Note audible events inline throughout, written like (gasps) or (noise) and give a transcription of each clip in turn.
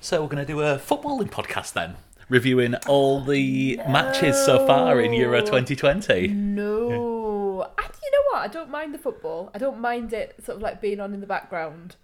So we're going to do a footballing podcast then, reviewing all the matches so far in Euro 2020. No. I, you know what? I don't mind the football. I don't mind it sort of like being on in the background.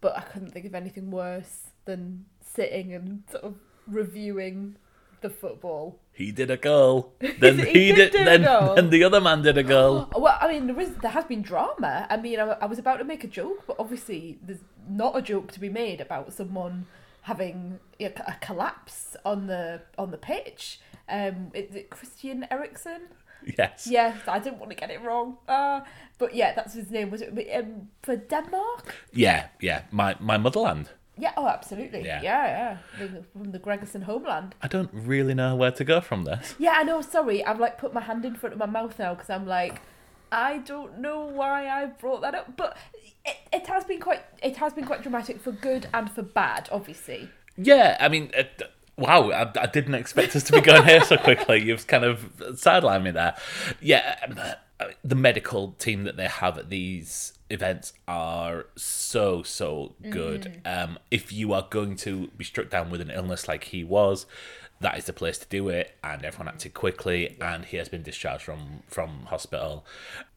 But I couldn't think of anything worse than sitting and sort of reviewing the football. He did a goal. (laughs) Then He he, did did. do a then, goal. then the other man did a goal. (gasps) Well, I mean, there is there has been drama. I mean, I, I was about to make a joke, but obviously there's not a joke to be made about someone having a, collapse on the on the pitch. Um, is it Christian Eriksen? yes. Yes, I didn't want to get it wrong. Uh, but yeah, that's his name. Was it um, for Denmark? Yeah, yeah. My my motherland. Yeah, oh, absolutely. Yeah. Yeah, yeah. From the Gregerson homeland. I don't really know where to go from this. Yeah, I know. Sorry, I've like put my hand in front of my mouth now because I'm like, I don't know why I brought that up, but it, it has been quite it has been quite dramatic for good and for bad, obviously. Yeah, I mean, uh, wow, I, I didn't expect us to be going here so quickly. (laughs) You've kind of sidelined me there. Yeah, um, uh, the medical team that they have at these events are so, so good. Um, if you are going to be struck down with an illness like he was, that is the place to do it, and everyone acted quickly, and he has been discharged from, from hospital.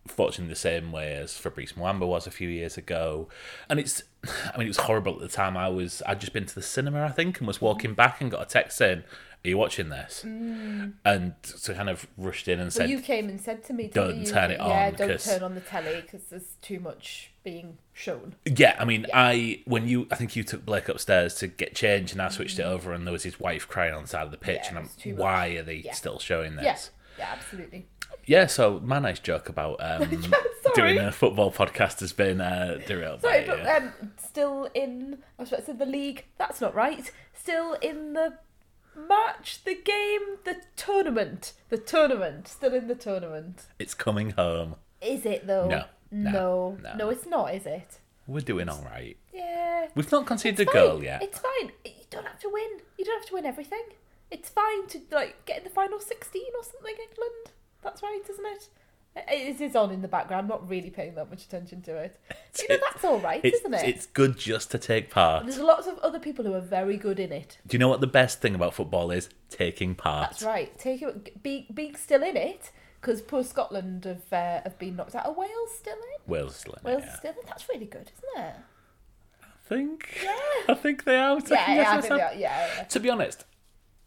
Fortunately, the same way as Fabrice Muamba was a few years ago, and it's, (sighs) I mean, it was horrible at the time. I was, I'd just been to the cinema, I think, and was walking back and got a text saying, "Are you watching this?" And so kind of rushed in and Well, said, you came and said to me, "Don't you? turn it Yeah, on, Yeah, don't 'cause- turn on the telly because there's too much being shown. Yeah, I mean, I when you I think you took Blake upstairs to get changed and I switched it over, and there was his wife crying on the side of the pitch, Mm. Yeah, and I'm, why are they Yeah. still showing Yeah, this? yeah, absolutely. Yeah. so my nice joke about um, (laughs) doing a football podcast has been uh, derailed. Sorry, by, but um, still in. I was about to say the league. That's not right. Still in the match, the game, the tournament, the tournament. Still in the tournament. it's coming home. Is it though? No, no, no, no. no, it's not. Is it? We're doing all right. Yeah. We've not conceded a goal yet. It's fine. You don't have to win. You don't have to win everything. It's fine to like get in the final sixteen or something. England. That's right, isn't it? It is on in the background. I'm not really paying that much attention to it. (laughs) you know, that's all right, It's, isn't it? it's good just to take part. There's lots of other people who are very good in it. Do you know what the best thing about football is? Taking part. That's right. Take it, be being still in it because poor Scotland have uh, have been knocked out. Are Wales still in? Wales, still in Wales yeah. still in. That's really good, isn't it? I think. Yeah. I think they are. Yeah, yeah, I think they are, yeah, yeah. To be honest,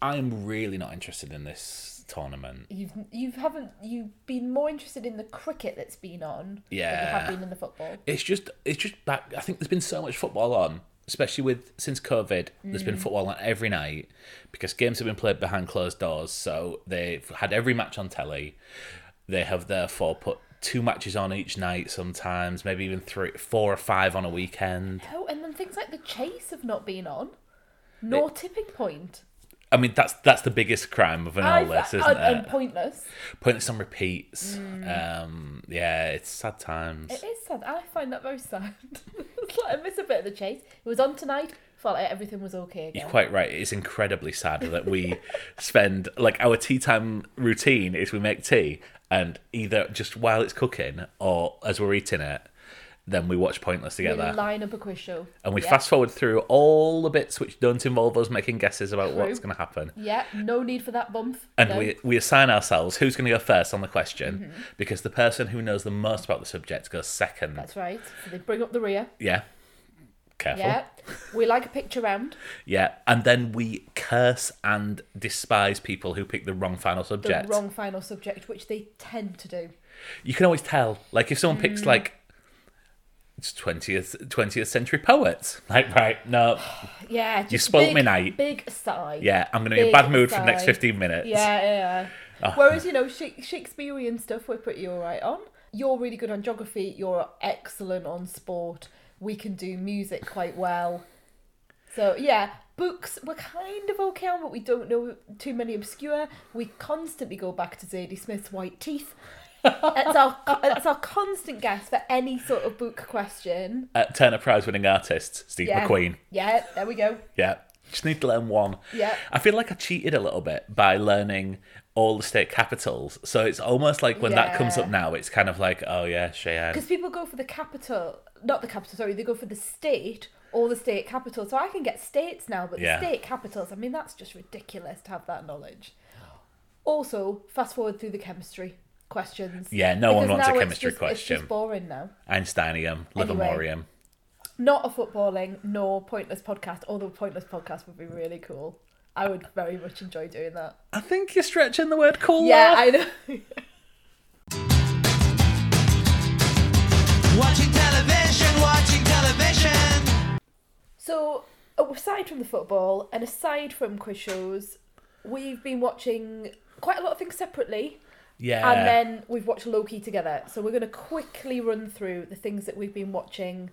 I'm really not interested in this tournament. You've you haven't you've been more interested in the cricket that's been on than you Yeah. have been in the football. It's just, it's just back. I think there's been so much football on, especially with since COVID. There's been mm. football on every night because games have been played behind closed doors. So they've had every match on telly. They have therefore put two matches on each night. Sometimes maybe even three, four or five on a weekend. Oh, and then things like the chase have not been on. Nor tipping point. I mean, that's that's the biggest crime of an all this, isn't and, it? and pointless. Pointless on repeats. Um, yeah, it's sad times. It is sad. I find that very sad. (laughs) it's like I miss a bit of the chase. It was on tonight. Felt like everything was okay again. You're quite right. It's incredibly sad that we (laughs) spend like our tea time routine is we make tea and either just while it's cooking or as we're eating it, then we watch Pointless We together. line up a quiz show. And we yeah. fast forward through all the bits which don't involve us making guesses about what's going to happen. Yeah, no need for that bump. And no. we, we assign ourselves who's going to go first on the question Mm-hmm. because the person who knows the most about the subject goes second. That's right. So they bring up the rear. Yeah. Careful. Yeah. we like a picture round. Yeah, and then we curse and despise people who pick the wrong final The subject. wrong final subject, which they tend to do. You can always tell. Like if someone Mm. picks like it's twentieth twentieth century poets. Like right, no, (sighs) Yeah, just spoilt big, me night. Big sigh. yeah, I'm gonna be in a bad mood for the next fifteen minutes. Yeah, yeah. Oh. Whereas, you know, Shakespearean stuff we're pretty alright on. You're really good on geography, you're excellent on sport. We can do music quite well. So, yeah, books we're kind of okay on, but we don't know too many obscure. We constantly go back to Zadie Smith's White Teeth. That's our that's our constant guess for any sort of book question. Uh, Turner Prize winning artist Steve Yeah. McQueen. Yeah, there we go. Yeah, just need to learn one. Yeah. I feel like I cheated a little bit by learning all the state capitals. So it's almost like when that comes up now, it's kind of like, oh yeah, Cheyenne. Because people go for the capital, not the capital, sorry, they go for the state all the state capitals. So I can get states now, but Yeah. the state capitals, I mean, that's just ridiculous to have that knowledge. Also, fast forward through the chemistry questions. Yeah, no one wants a now it's chemistry just- question. It's just boring now. Einsteinium, Anyway. Livermorium. Not a footballing nor pointless podcast, although pointless podcast would be really cool. I would very much enjoy doing that. I think you're stretching the word cool. Yeah, there. I know. (laughs) Watching television, watching television. So, aside from the football and aside from quiz shows, we've been watching quite a lot of things separately, yeah. and then we've watched Loki together. So we're going to quickly run through the things that we've been watching.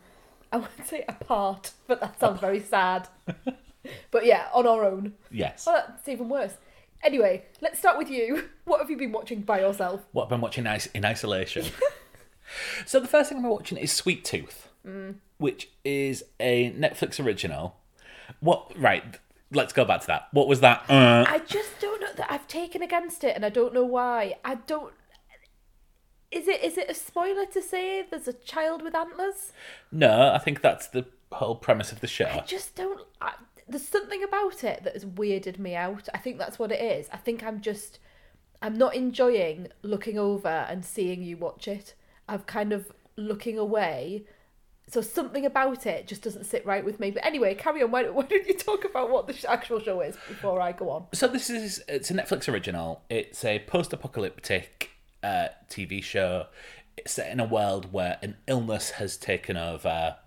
I would say apart, but that sounds very sad. (laughs) but yeah, on our own. yes. Oh, that's even worse. Anyway, let's start with you. (laughs) What have you been watching by yourself? What I've been watching in isolation. (laughs) so the first thing I'm watching is Sweet Tooth, Mm. which is a Netflix original. What? Right. Let's go back to that. What was that? Uh, I just don't know that I've taken against it, and I don't know why. I don't. Is it is it a spoiler to say there's a child with antlers? no, I think that's the whole premise of the show. I just don't. I, there's something about it that has weirded me out. I think that's what it is. I think I'm just. I'm not enjoying looking over and seeing you watch it. I'm kind of looking away. So something about it just doesn't sit right with me. But anyway, carry on. Why, (laughs) why don't you talk about what the actual show is before I go on? So this is it's a Netflix original. It's a post-apocalyptic uh, TV show. It's set in a world where an illness has taken over.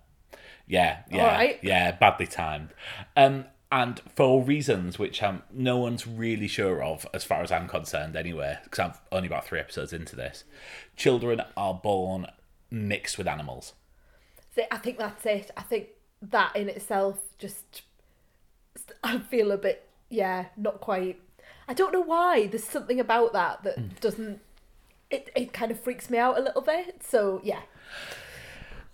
Yeah, yeah, Alright. yeah, badly timed. Um, and for reasons which um, no one's really sure of, as far as I'm concerned, anyway, because I'm only about three episodes into this. Children are born mixed with animals. I think that's it. I think that in itself just I feel a bit yeah, not quite. I don't know why. There's something about that that mm. doesn't. It it kind of freaks me out a little bit. So yeah,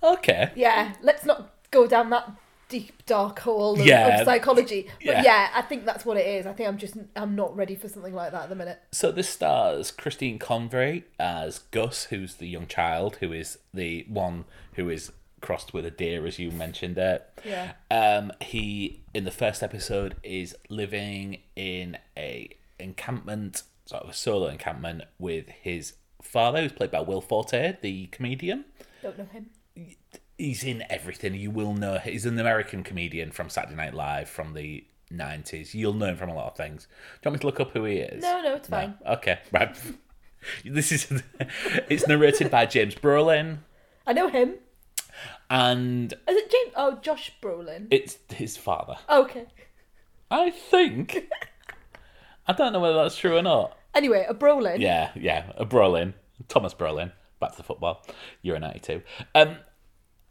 Okay. yeah. Let's not go down that deep dark hole of, Yeah. of psychology. But Yeah. yeah. I think that's what it is. I think I'm just I'm not ready for something like that at the minute. So this stars Christian Convery as Gus, who's the young child, who is the one who is crossed with a deer, as you mentioned it. Yeah. Um, he in the first episode is living in a encampment, sort of a solo encampment, with his father, who's played by Will Forte, the comedian. Don't know him. He's in everything. You will know he's an American comedian from Saturday Night Live from the nineties. You'll know him from a lot of things. Do you want me to look up who he is? No, no, it's No. fine. Okay, right. (laughs) this is (laughs) it's narrated by James Brolin, I know him. And Is it James? Oh, Josh Brolin. it's his father. okay. I think. (laughs) I don't know whether that's true or not. Anyway, a Brolin. Yeah, yeah, a Brolin, Tomas Brolin. Back to the football. Euro '92. Um,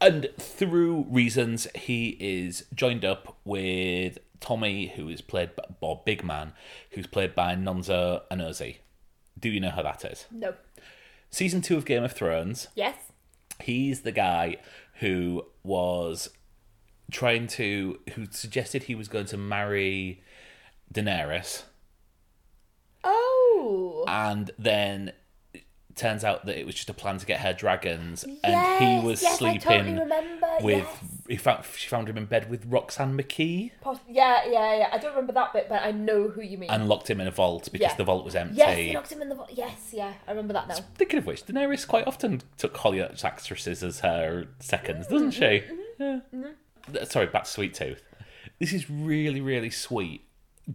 and through reasons, he is joined up with Tommy, who is played by Bob Bigman, who's played by Nonso Anozie. Do you know how that is? No. Season two of Game of Thrones. Yes. He's the guy who was trying to, who suggested he was going to marry Daenerys, Oh. and then turns out that it was just a plan to get her dragons, and he was yes, I sleeping totally remember, with. yes. He found she found him in bed with Roxanne McKee yeah, yeah, yeah. I don't remember that bit, but I know who you mean. and locked him in a vault because Yeah. the vault was empty. yes, he knocked him in the. vault. Yes, yeah, I remember that now. Thinking of which, Daenerys quite often took Hollyoaks actresses as her seconds, doesn't she? Mm-hmm, mm-hmm, mm-hmm. Yeah. Th- Sorry, back to Sweet Tooth. This is really, really sweet.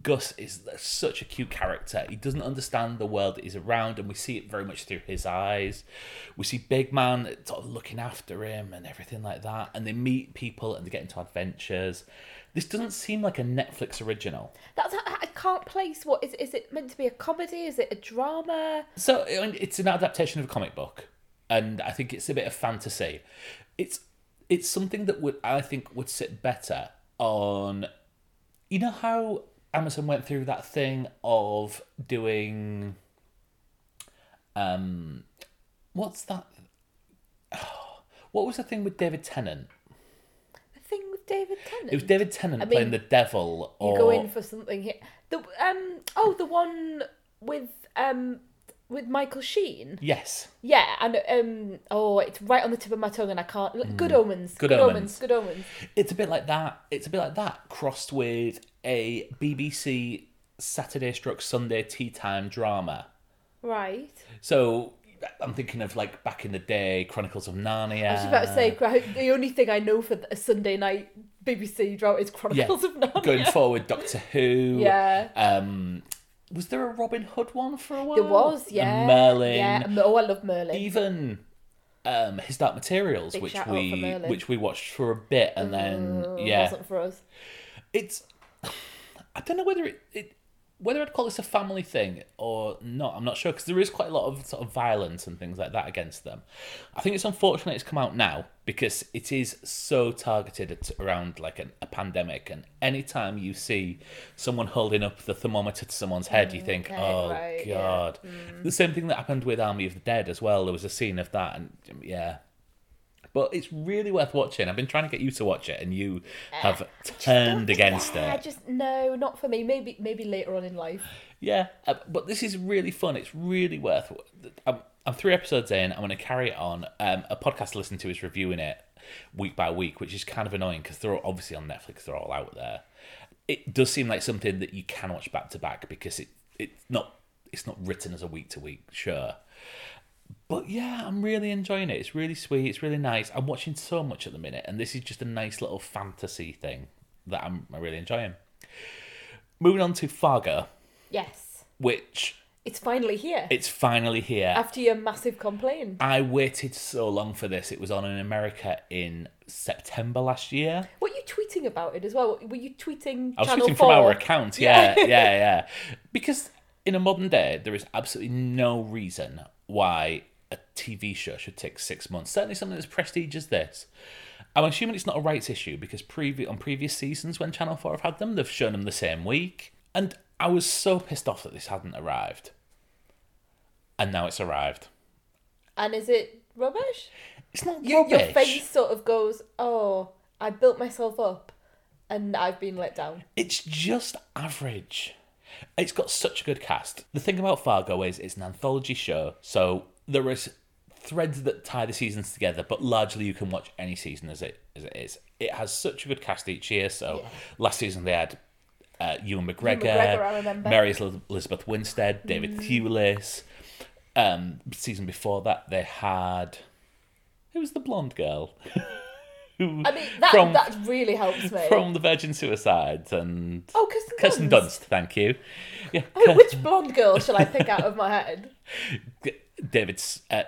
Gus is such a cute character. He doesn't understand the world that he's around, and we see it very much through his eyes. We see Big Man sort of looking after him and everything like that, and they meet people and they get into adventures. This doesn't seem like a Netflix original. That's I I can't place. What is? Is it meant to be a comedy? Is it a drama? So it's an adaptation of a comic book, and I think it's a bit of fantasy. It's it's something that would I think would sit better on. You know how Amazon went through that thing of doing. Um, what's that? (sighs) what was the thing with David Tennant? The thing with David Tennant. It was David Tennant I playing mean, the devil. You go in for something here. The um oh the one with um with Michael Sheen. Yes. Yeah, and um, oh, it's right on the tip of my tongue, and I can't. Good Omens. Mm. Good Good, Omens. omens. Good Omens. It's a bit like that. It's a bit like that crossed with a BBC Saturday struck Sunday tea time drama. Right. So I'm thinking of like back in the day, Chronicles of Narnia. I was about to say the only thing I know for a Sunday night BBC drama is yeah, Chronicles of Narnia. going forward, Doctor Who. (laughs) Yeah. Um, was there a Robin Hood one for a while? There was, yeah. And Merlin. Yeah. Oh, I love Merlin. Even um, His Dark Materials, Big which shout out for we which we watched for a bit, and then Uh, yeah, wasn't for us. it's (sighs) I don't know whether it, it whether I'd call this a family thing or not. I'm not sure because there is quite a lot of sort of violence and things like that against them. I think it's unfortunate it's come out now because it is so targeted at around like an, a pandemic, and anytime you see someone holding up the thermometer to someone's head, you mm, think, Okay, "Oh right, yeah. God." Mm. The same thing that happened with Army of the Dead as well. There was a scene of that, and yeah. But it's really worth watching. I've been trying to get you to watch it, and you have turned against yeah, it. just no, not for me. Maybe maybe later on in life. Yeah, uh, but this is really fun. It's really worth. I'm, I'm three episodes in. I'm going to carry it on. Um, a podcast I listen to is reviewing it week by week, which is kind of annoying because they're all, obviously on Netflix. They're all out there. It does seem like something that you can watch back to back because it it's not it's not written as a week to week. Sure. But yeah, I'm really enjoying it. It's really sweet. It's really nice. I'm watching so much at the minute, and this is just a nice little fantasy thing that I'm, I'm really enjoying. Moving on to Fargo, Yes, which it's finally here it's finally here. after your massive complaint. I waited so long for this. It was on in America in September last year. Were you tweeting about it as well? Were you tweeting? I was Channel tweeting 4? from our account. Yeah, yeah, yeah. Because in a modern day, there is absolutely no reason why a TV show should take six months. Certainly something as prestigious as this. I'm assuming it's not a rights issue because previ- on previous seasons when Channel 4 have had them, they've shown them the same week. And I was so pissed off that this hadn't arrived. And now it's arrived. And is it rubbish? It's not Your, rubbish. your face sort of goes, "Oh, I built myself up, and I've been let down." It's just average. It's got such a good cast. The thing about Fargo is it's an anthology show, so there is threads that tie the seasons together, but largely you can watch any season as it as it is. It has such a good cast each year. So last season they had uh, Ewan McGregor, McGregor, I remember. Mary Elizabeth Winstead, David Mm. Thewlis. Um, season before that they had who was the blonde girl? I mean, that From- that really helps me. from the Virgin Suicides and oh, Kirsten, Kirsten Dunst. Dunst, thank you. Yeah, Oh, which blonde girl shall I pick out of my head? (laughs) David's. Uh,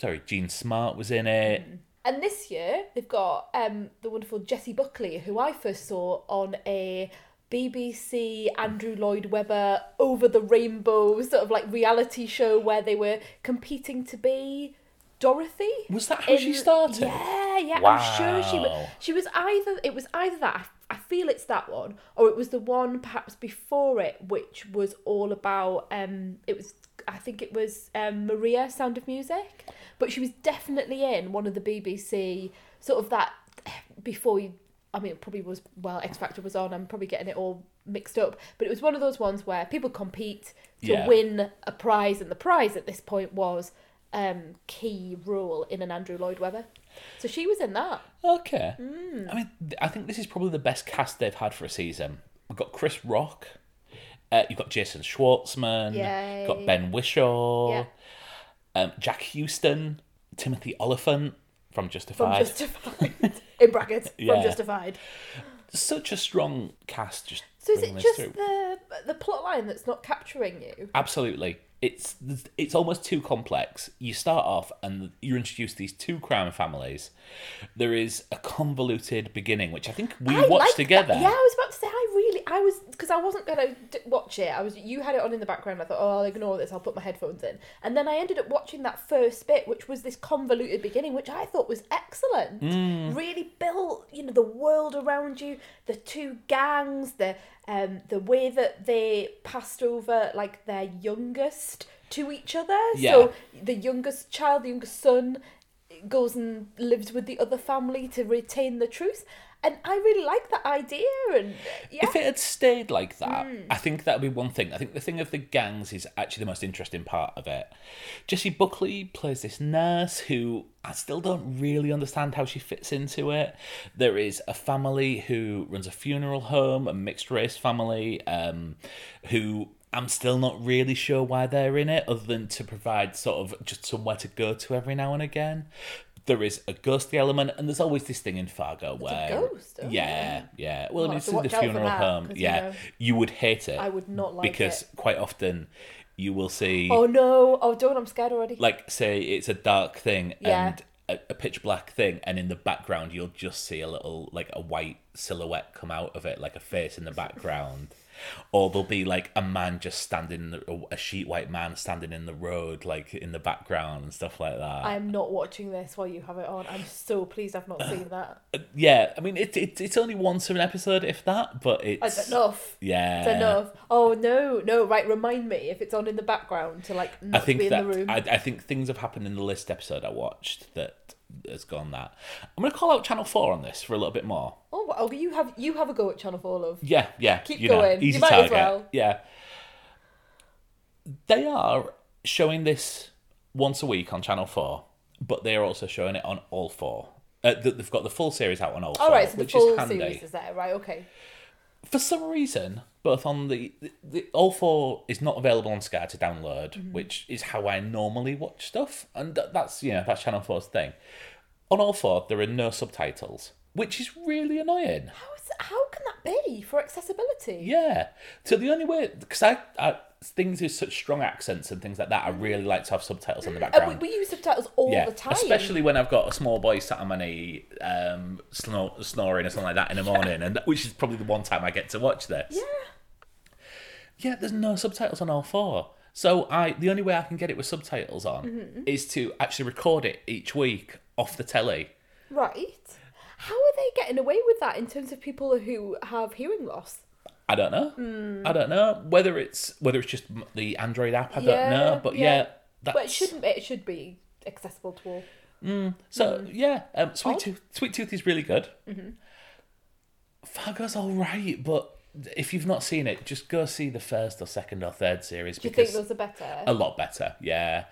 sorry, Jean Smart was in it. And this year they've got um, the wonderful Jessie Buckley, who I first saw on a BBC Andrew Lloyd Webber over the rainbow sort of like reality show where they were competing to be Dorothy. Was that how she started? Yeah, yeah. I'm sure she was. She was either. It was either that. I, I feel it's that one, or it was the one perhaps before it, which was all about. Um, it was. I think it was um, Maria, Sound of Music, but she was definitely in one of the BBC sort of that before you. I mean, it probably was well. X Factor was on. I'm probably getting it all mixed up, but it was one of those ones where people compete to Yeah. win a prize, and the prize at this point was um, key role in an Andrew Lloyd Webber. So she was in that. Okay. Hmm. I mean, I think this is probably the best cast they've had for a season. We've got Chris Rock. Uh, you've got Jason Schwartzman. Yay. You've got Ben Whishaw. Yeah. Um, Jack Huston. Timothy Olyphant from Justified. From Justified. Justified. in brackets. Yeah. From Justified. Such a strong cast. Just So is it just through. the the plot line that's not capturing you? Absolutely. It's it's almost too complex. You start off and you're introduced these two crime families. There is a convoluted beginning, which I think we I watched liked together. That. Yeah, I was about to say I I was because I wasn't gonna d- watch it. I was you had it on in the background. I thought, oh, I'll ignore this. I'll put my headphones in, and then I ended up watching that first bit, which was this convoluted beginning, which I thought was excellent. Mm. Really built, you know, the world around you, the two gangs, the um the way that they passed over like their youngest to each other. Yeah. So the youngest child, the youngest son, goes and lives with the other family to retain the truth. And I really like that idea. And yeah, If it had stayed like that, Hmm. I think that would be one thing. I think the thing of the gangs is actually the most interesting part of it. Jessie Buckley plays this nurse who I still don't really understand how she fits into it. There is a family who runs a funeral home, a mixed race family, um, who I'm still not really sure why they're in it, other than to provide sort of just somewhere to go to every now and again. There is a ghostly element, and there's always this thing in Fargo where, ghost? Oh, yeah, yeah. Well, I mean, it's in the watch out for funeral that, home. 'cause, you Yeah, know, you would hate it. I would not like it. because it. quite often you will see, Oh no! Oh, don't! I'm scared already. like, say it's a dark thing Yeah. and a, a pitch black thing, and in the background you'll just see a little like a white silhouette come out of it, like a face in the background. Or there'll be like a man just standing, the- a sheet white man standing in the road, like in the background and stuff like that. I am not watching this while you have it on. I'm so pleased I've not (laughs) seen that. Uh, yeah, I mean, it, it, it's only once in an episode, if that, but it's It's enough. Yeah, It's enough. Oh no, no! Right, remind me if it's on in the background to like I not think be in that the room. I, I think things have happened in the list episode I watched that has gone that. I'm gonna call out Channel Four on this for a little bit more. Oh, well, you have you have a go at Channel Four, love. Yeah, yeah. Keep you know, going. You easy might as target. well. Yeah. They are showing this once a week on Channel Four, but they are also showing it on all four. Uh, they've got the full series out on all All four, right, so the which full is handy. series is there, right? Okay. for some reason, both on the, the, the all four is not available on Sky to download, Mm-hmm. which is how I normally watch stuff, and th- that's you know that's Channel 4's thing. On all four, there are no subtitles, which is really annoying. How is how can that be for accessibility? Yeah, so the only way because I, I things with such strong accents and things like that, I really like to have subtitles in the Uh, background. we, we use subtitles all yeah, the time. especially when I've got a small boy sat on my knee, um, snor- snoring or something like that in the morning, and which is probably the one time I get to watch this. Yeah. Yeah, there's no subtitles on all four. So I the only way I can get it with subtitles on Mm-hmm. is to actually record it each week off the telly. Right. How are they getting away with that in terms of people who have hearing loss? I don't know. Hmm. I don't know whether it's whether it's just the Android app. I Yeah, don't know, but yeah. yeah, that's But it shouldn't. It should be accessible to all. so yeah. Um, Sweet Odd. Tooth, Sweet Tooth is really good. Mm-hmm. Fargo's all right, but if you've not seen it, just go see the first or second or third series Do you think those are better? a lot better. Yeah,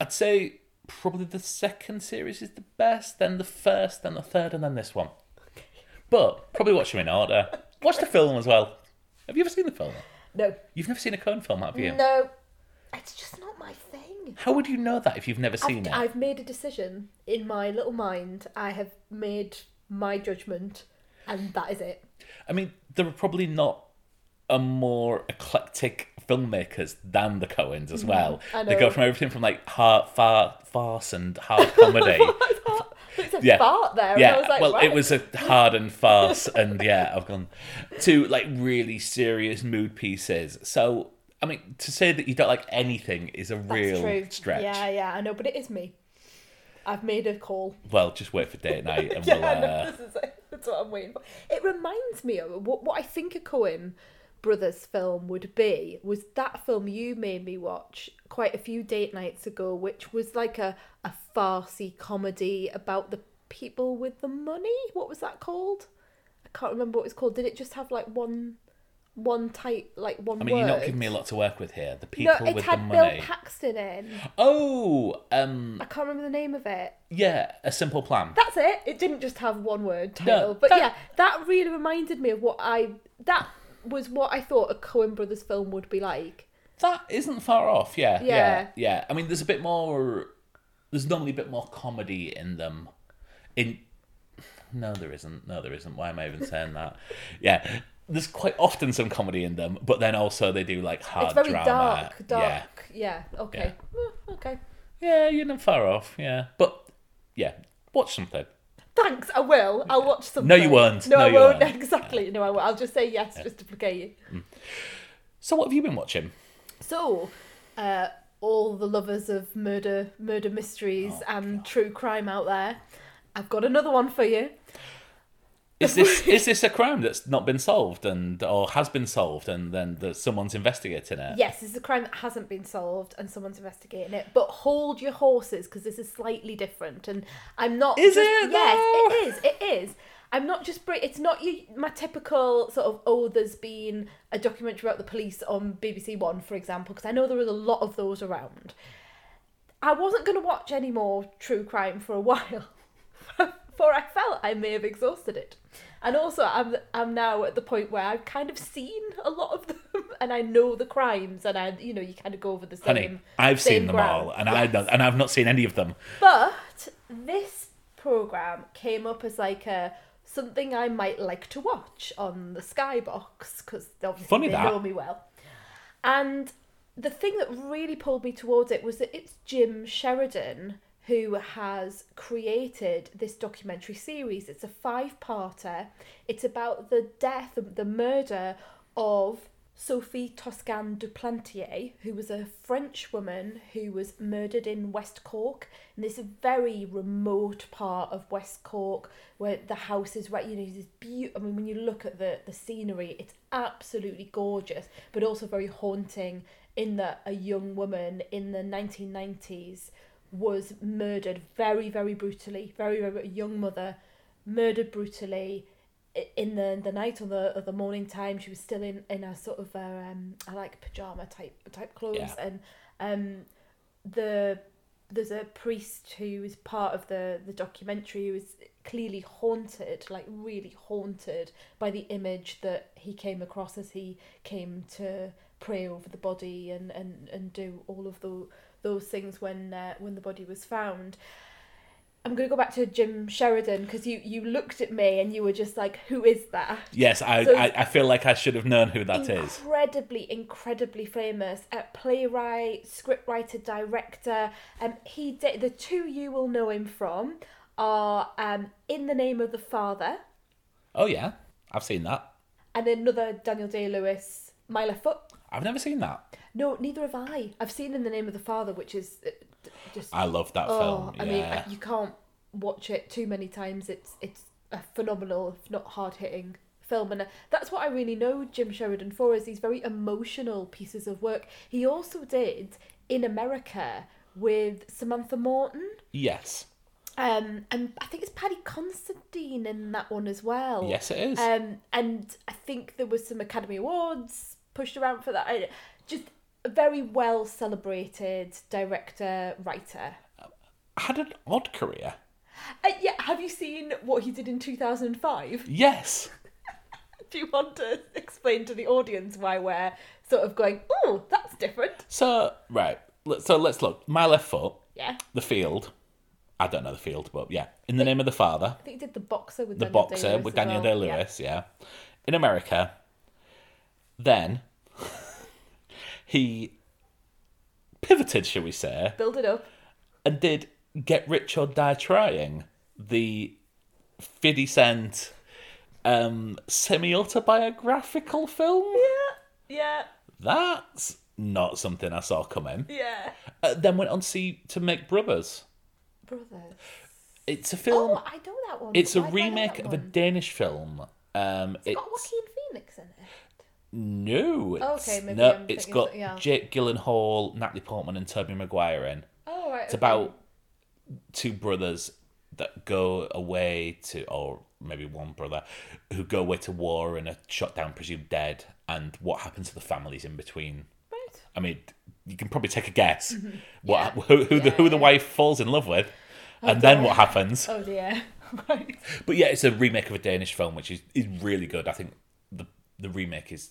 I'd say probably the second series is the best, then the first, then the third, and then this one. But probably watch them in order. Watch the film as well. Have you ever seen the film? no. You've never seen a Coen film, have you? No. It's just not my thing. How would you know that if you've never seen I've, it? I've made a decision in my little mind. I have made my judgment, and that is it. I mean, there are probably not a more eclectic filmmakers than the Coens as well. Mm-hmm. I They go from everything from like hard, far, farce and hard (laughs) comedy. It's a Yeah. fart there. and yeah, I was like, well, right. it was a hard and farce, and yeah, I've gone to like really serious mood pieces. So, I mean, to say that you don't like anything is a That's real true. stretch. Yeah, yeah, I know, but it is me. I've made a call. Well, just wait for date night, (laughs) and Yeah, we'll. Uh, this is it. That's what I'm waiting for. It reminds me of what, what I think a Coen brothers film would be was that film you made me watch quite a few date nights ago, which was like a, a farcy comedy about the people with the money. What was that called? I can't remember what it's called. Did it just have like one one type like one I mean, word? you're not giving me a lot to work with here. The No, people it with the had Bill money. Paxton in. Oh, um, I can't remember the name of it. yeah, a simple plan. That's it. It didn't just have one word title. No, but that- yeah, that really reminded me of what I that was what I thought a Coen Brothers film would be like. That isn't far off. Yeah, yeah, Yeah. yeah. I mean, there's a bit more. There's normally a bit more comedy in them. In no, there isn't. No, there isn't. Why am I even saying that? (laughs) Yeah, there's quite often some comedy in them, but then also they do like hard it's very drama. dark, dark. Yeah, Yeah. okay. Well, okay. yeah, you're not far off. Yeah, but yeah, watch something. Thanks, I will. I'll watch something. No, you won't. No, No, I you won't. won't. (laughs) Exactly. No, I won't. I'll just say yes just to placate you. So, what have you been watching? So, uh, all the lovers of murder, murder mysteries, Oh, and true crime out there, I've got another one for you. Is (laughs) this is this a crime that's not been solved and or has been solved and then that someone's investigating it? Yes, this is a crime that hasn't been solved and someone's investigating it. But hold your horses because this is slightly different. And I'm not. Is just- it, Yes, though? it is. It is. I'm not just. It's not you, my typical sort of. Oh, there's been a documentary about the police on BBC One, for example, because I know there is a lot of those around. I wasn't going to watch any more true crime for a (laughs) while, for I felt I may have exhausted it. And also, I'm I'm now at the point where I've kind of seen a lot of them, (laughs) and I know the crimes, and I you know you kind of go over the same. Honey, I've same seen them ground. all, and I don't, and I've not seen any of them. But this program came up as like a something I might like to watch on the Skybox because obviously Funny they that. know me well. And the thing that really pulled me towards it was that it's Jim Sheridan who has created this documentary series. It's a five-parter. It's about the death, the murder of Sophie Toscan du Plantier, who was a French woman who was murdered in West Cork, in this very remote part of West Cork, where the house is right. You know, this beautiful. I mean, when you look at the the scenery, it's absolutely gorgeous, but also very haunting. In that a young woman in the nineteen nineties was murdered very, very brutally. Very, very a young mother murdered brutally in the the night or the or the morning time she was still in in a sort of a, um I like pajama type type clothes Yeah. and um the there's a priest who is part of the the documentary who is clearly haunted like really haunted by the image that he came across as he came to pray over the body and and and do all of the those things when uh, when the body was found I'm going to go back to Jim Sheridan because you, you looked at me and you were just like, who is that? Yes, I, So- I, I feel like I should have known who that is. incredibly, incredibly famous. Uh, playwright, scriptwriter, director. Um, he did the two you will know him from are um, In the Name of the Father Oh yeah, I've seen that. and another Daniel Day Lewis, My Left Foot. I've never seen that. No, neither have I. I've seen In the Name of the Father, which is uh, just I love that oh, film. I mean, you can't watch it too many times. It's it's a phenomenal, if not hard hitting film, and uh, that's what I really know Jim Sheridan for is these very emotional pieces of work. He also did in America with Samantha Morton. yes. Um, and I think it's Paddy Considine in that one as well. Yes, it is. Um, and I think there was some Academy Awards pushed around for that. I, just a very well celebrated director writer. Had an odd career. Uh, yeah, have you seen what he did in 2005? Yes. (laughs) Do you want to explain to the audience why we're sort of going, oh, that's different? So right. So let's look. My left foot. Yeah. The field. I don't know the field, but yeah. In the name of the father. I think he did the boxer with The Daniel boxer Day-Lewis with Daniel well. Day Lewis. Yeah. In America. Then he pivoted, shall we say. Build it up. and did Get Rich or Die Trying, the 50 Cent um, semi autobiographical film. Yeah. Yeah. That's not something I saw coming. Yeah. Uh, then went on to see to make Brothers. Brothers. It's a film. Oh, I know that one. it's a Why do I know remake that of a one? Danish film. Um, It's got Joaquin Phoenix in it. No, it's, Okay, maybe no, I'm it's got else. Jake Gyllenhaal, Natalie Portman, and Tobey Maguire in. Oh, right. It's about two brothers that go away to, or maybe one brother, who go away to war and are shot down, presumed dead, and what happens to the families in between. Right. I mean, you can probably take a guess (laughs) what Yeah. who, who the who the wife falls in love with, oh, and then what happens. Oh, dear. (laughs) right. But yeah, it's a remake of a Danish film, which is, is really good. I think the the remake is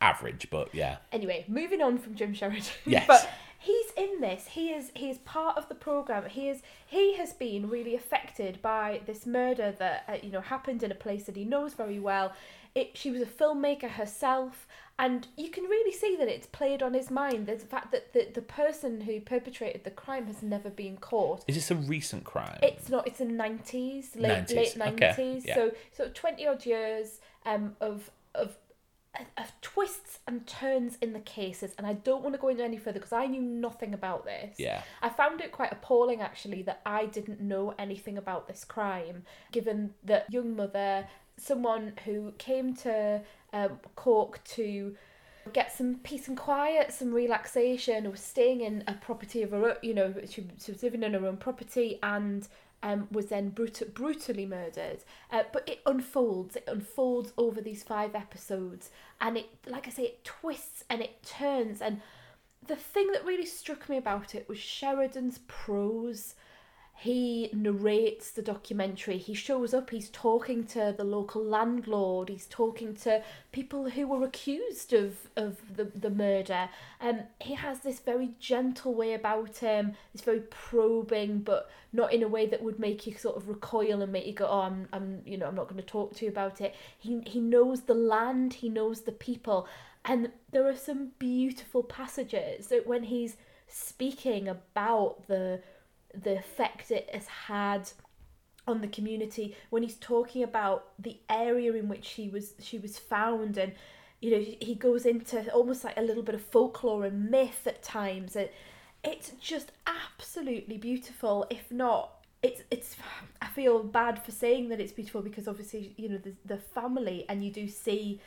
average, but yeah, Anyway, moving on from Jim Sheridan. (laughs) Yes. but he's in this. He is he is part of the program. He is he has been really affected by this murder that uh, you know happened in a place that he knows very well. It, she was a filmmaker herself, and you can really see that it's played on his mind. There's the fact that the, the person who perpetrated the crime has never been caught. is this a recent crime? It's not. It's in nineties, late 90s, late okay, nineties. yeah. So so twenty odd years um of of of twists and turns in the cases, and I don't want to go into any further because I knew nothing about this. Yeah. I found it quite appalling actually that I didn't know anything about this crime, given that young mother, someone who came to um, Cork to get some peace and quiet, some relaxation, was staying in a property of her own, you know, she, she was living in her own property and um, was then brut- brutally murdered. Uh, but it unfolds. It unfolds over these five episodes, and it, like I say, it twists and it turns. And the thing that really struck me about it was Sheridan's prose. He narrates the documentary. He shows up. He's talking to the local landlord. He's talking to people who were accused of of the the murder. Um, he has this very gentle way about him. This very probing, but not in a way that would make you sort of recoil and make you go, "Oh, I'm, I'm, you know, I'm not going to talk to you about it." He he knows the land. He knows the people, and there are some beautiful passages that when he's speaking about the the effect it has had on the community when he's talking about the area in which he was she was found and you know he goes into almost like a little bit of folklore and myth at times and it's just absolutely beautiful if not it's it's I feel bad for saying that it's beautiful because obviously you know the the family and you do see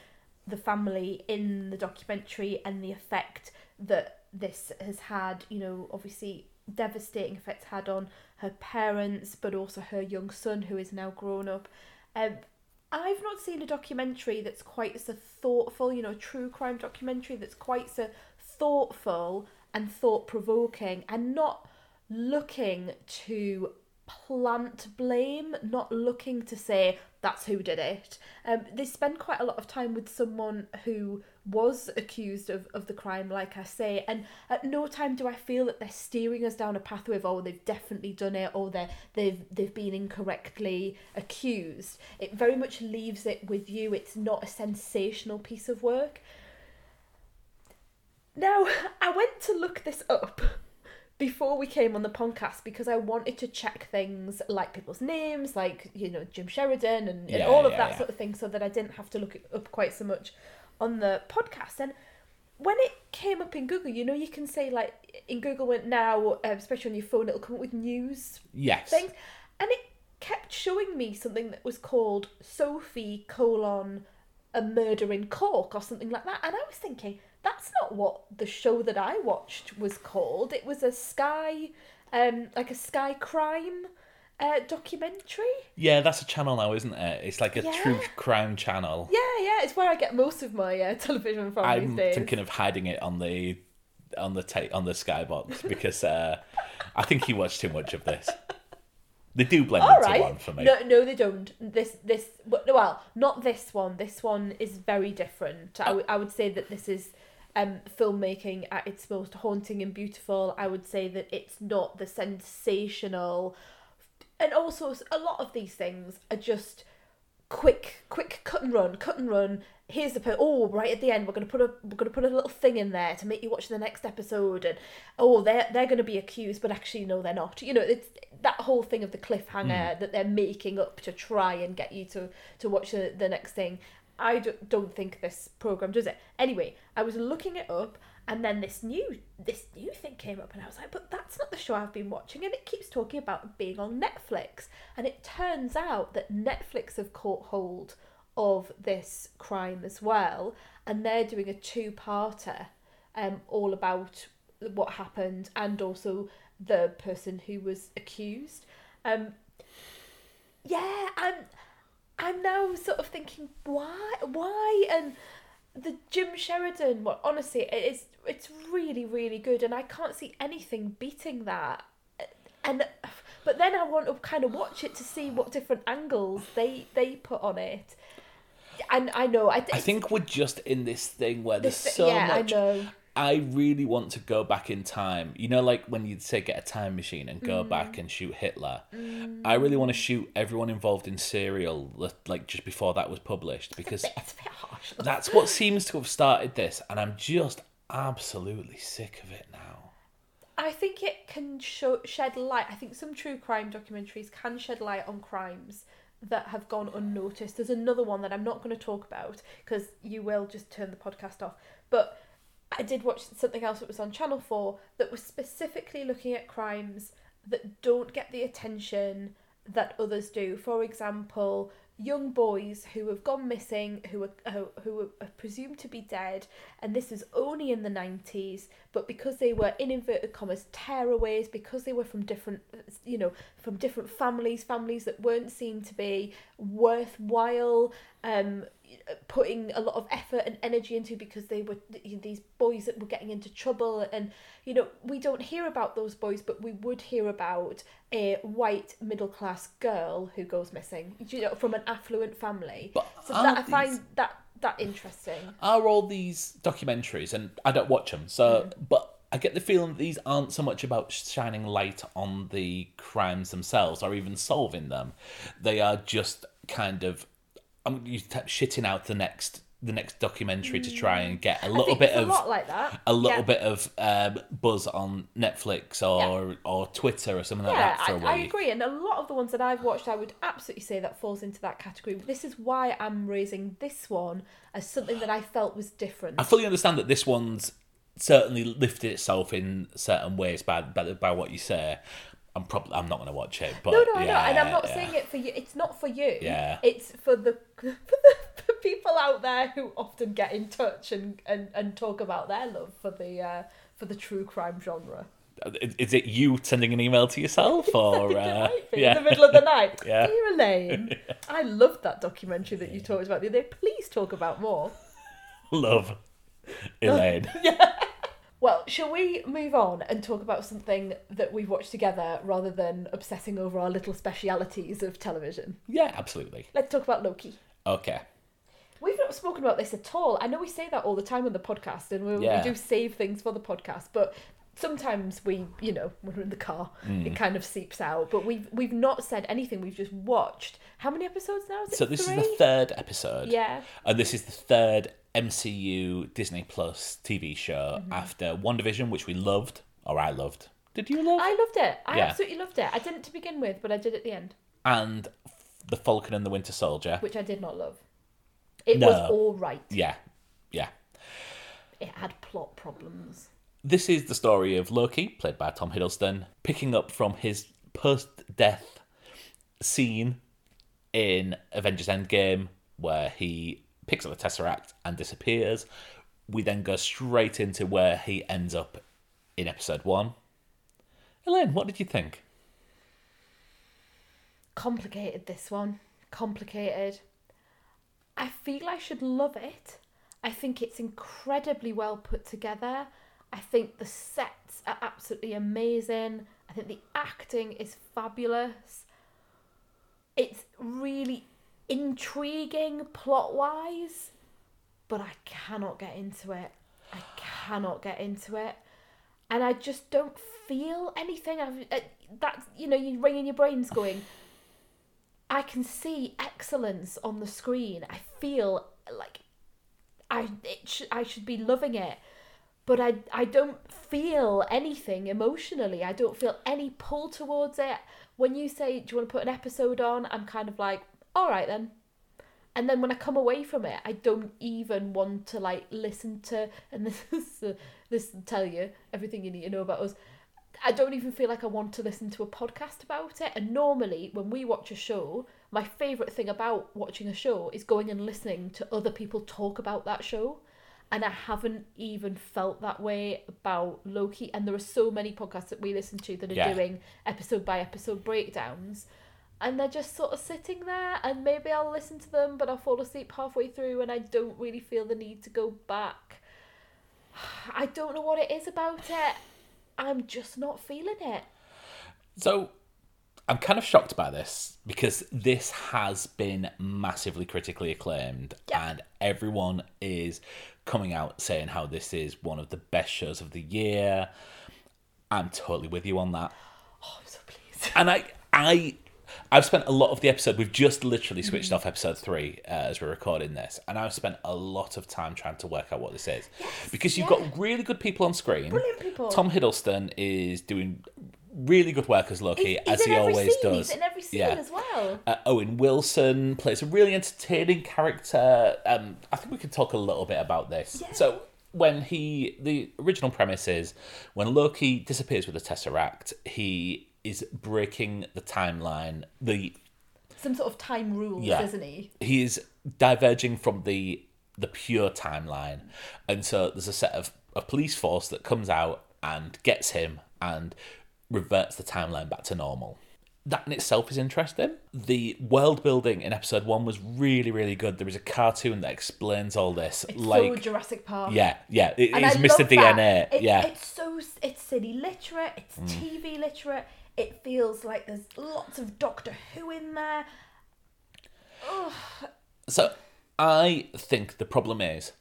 the family in the documentary and the effect that this has had you know obviously devastating effects had on her parents but also her young son who is now grown up um I've not seen a documentary that's quite so thoughtful, you know, true crime documentary that's quite so thoughtful and thought provoking and not looking to plant blame, not looking to say that's who did it. Um, they spend quite a lot of time with someone who was accused of, of the crime, like I say, and at no time do I feel that they're steering us down a pathway of oh they've definitely done it or they they've they've been incorrectly accused. It very much leaves it with you. It's not a sensational piece of work. Now, (laughs) I went to look this up before we came on the podcast because I wanted to check things like people's names, like, you know, Jim Sheridan and, and all of yeah, that yeah. sort of thing, so that I didn't have to look it up quite so much on the podcast. And when it came up in Google, you know, you can say, like, in Google went now, uh, especially on your phone, it'll come up with news Yes. things. And it kept showing me something that was called Sophie colon a murder in Cork or something like that. And I was thinking, that's not what the show that I watched was called. It was a Sky, um, like a Sky crime uh, documentary. Yeah, that's a channel now, isn't it? It's like a Yeah. true crime channel. Yeah, yeah, it's where I get most of my uh, (laughs) television from I'm these days. thinking of hiding it on the on the ta- on the skybox (laughs) because uh, I think you watched too much of this. They do blend All into right. one for me. No, no, they don't. This, this, well, not this one. This one is very different. I would- I would say that this is um, filmmaking at its most haunting and beautiful. I would say that it's not the sensational, and also a lot of these things are just quick, quick cut and run, cut and run. Here's the per- oh right at the end we're gonna put a we're gonna put a little thing in there to make you watch the next episode and oh they're they're gonna be accused but actually no they're not. You know it's that whole thing of the cliffhanger hmm. that they're making up to try and get you to to watch the, the next thing. I don't, don't think this program does it. Anyway I was looking it up and then this new this new thing came up and I was like but that's not the show I've been watching. And it keeps talking about being on Netflix. And it turns out that Netflix have caught hold of this crime as well. And they're doing a two-parter um all about what happened and also the person who was accused. Um yeah i'm i'm now sort of thinking why why and the Jim Sheridan one, honestly, it is it's really really good, and I can't see anything beating that. And but then I want to kind of watch it to see what different angles they they put on it. And I know I, I think we're just in this thing where there's This- so yeah, I much. know. I really want to go back in time. You know, like when you'd say get a time machine and Mm. go back and shoot Hitler. I really want to shoot everyone involved in Serial, like just before that was published, because it's a bit harsh. (laughs) that's what seems to have started this, and I'm just absolutely sick of it now. I think it can show, shed light. I think some true crime documentaries can shed light on crimes that have gone unnoticed. There's another one that I'm not going to talk about because you will just turn the podcast off. But I did watch something else that was on Channel 4 that was specifically looking at crimes that don't get the attention that others do. For example, young boys who have gone missing, who are who, are presumed to be dead, and this is only in the nineties. But because they were in inverted commas tearaways, because they were from different, you know, from different families, families that weren't seen to be worthwhile, um, putting a lot of effort and energy into because they were these boys that were getting into trouble and you know we don't hear about those boys but we would hear about a white middle class girl who goes missing you know from an affluent family. But so that i these- find that that interesting. Are all these documentaries, and I don't watch them, so but I get the feeling that these aren't so much about shining light on the crimes themselves or even solving them. They are just kind of I'm you shitting out the next the next documentary to try and get a I little bit of a lot like that a little Yeah. bit of um, buzz on Netflix or or Twitter or something like that for a week. I, I agree. And a lot of the ones that I've watched, I would absolutely say that falls into that category. This is why I'm raising this one as something that I felt was different. I fully understand that this one's certainly lifted itself in certain ways by by, by what you say. I'm probably I'm not going to watch it, but No, no, I yeah, know, and I'm not yeah. saying it for you. It's not for you. Yeah. It's for the (laughs) for the people out there who often get in touch and and, and talk about their love for the uh, for the true crime genre. Is- Is it you sending an email to yourself (laughs) or uh, yeah? in the middle of the night. (laughs) Yeah. Dear Elaine, I loved that documentary that you talked about the other day. Please talk about more. Love, Elaine. Well, shall we move on and talk about something that we've watched together rather than obsessing over our little specialities of television? yeah, absolutely. Let's talk about Loki. Okay. We've not spoken about this at all. I know we say that all the time on the podcast, and we, Yeah. we do save things for the podcast, but sometimes we, you know, when we're in the car, Mm. it kind of seeps out. But we've we've not said anything. We've just watched. How many episodes now? Is it So this three? is the third episode. Yeah. And this is the third MCU Disney Plus TV show Mm-hmm. after WandaVision, which we loved, or I loved. Did you love? I loved it. I Yeah. absolutely loved it. I didn't to begin with, but I did at the end, And The Falcon and the Winter Soldier. which I did not love. It No. was all right. Yeah. Yeah. It had plot problems. This is the story of Loki, played by Tom Hiddleston, picking up from his post death scene in Avengers Endgame, where he picks up the Tesseract and disappears. We then go straight into where he ends up in episode one. Elaine, what did you think? complicated this one complicated i feel i should love it i think it's incredibly well put together i think the sets are absolutely amazing i think the acting is fabulous it's really intriguing plot wise but i cannot get into it i cannot get into it and I just don't feel anything. I've, uh, that you know, you're ringing your brains, going. I can see excellence on the screen. I feel like I it sh- I should be loving it, but I I don't feel anything emotionally. I don't feel any pull towards it. When you say, "Do you want to put an episode on?" I'm kind of like, "All right then." And then when I come away from it, I don't even want to like listen to. And (laughs) this is uh, this tell you everything you need to know about us. I don't even feel like I want to listen to a podcast about it. And normally, when we watch a show, my favourite thing about watching a show is going and listening to other people talk about that show. And I haven't even felt that way about Loki. And there are so many podcasts that we listen to that are Yeah. doing episode by episode breakdowns. And they're just sort of sitting there, and maybe I'll listen to them, but I'll fall asleep halfway through, and I don't really feel the need to go back. (sighs) I don't know what it is about it. I'm just not feeling it. So I'm kind of shocked by this because this has been massively critically acclaimed Yeah. and everyone is coming out saying how this is one of the best shows of the year. I'm totally with you on that. (gasps) Oh, I'm so pleased. And I I I've spent a lot of the episode we've just literally switched off episode 3 uh, as we're recording this and I've spent a lot of time trying to work out what this is. because you've yeah. got really good people on screen. Brilliant people. Tom Hiddleston is doing really good work as Loki He's, as he always scene. does. He's in every scene Yeah. as well. Uh, Owen Wilson plays a really entertaining character. Um, I think we could talk a little bit about this. Yeah. So, when he, the original premise is when Loki disappears with the Tesseract, he is breaking the timeline, the some sort of time rules, Yeah. isn't he? he is diverging from the the pure timeline and so there's a set of a police force that comes out and gets him and reverts the timeline back to normal that in itself is interesting the world building in episode one was really really good there is a cartoon that explains all this It's like so Jurassic Park. yeah yeah it, And I mr dna. It- yeah Mm. It's so it's city literate, it's TV literate. It feels like there's lots of Doctor Who in there. So I think the problem is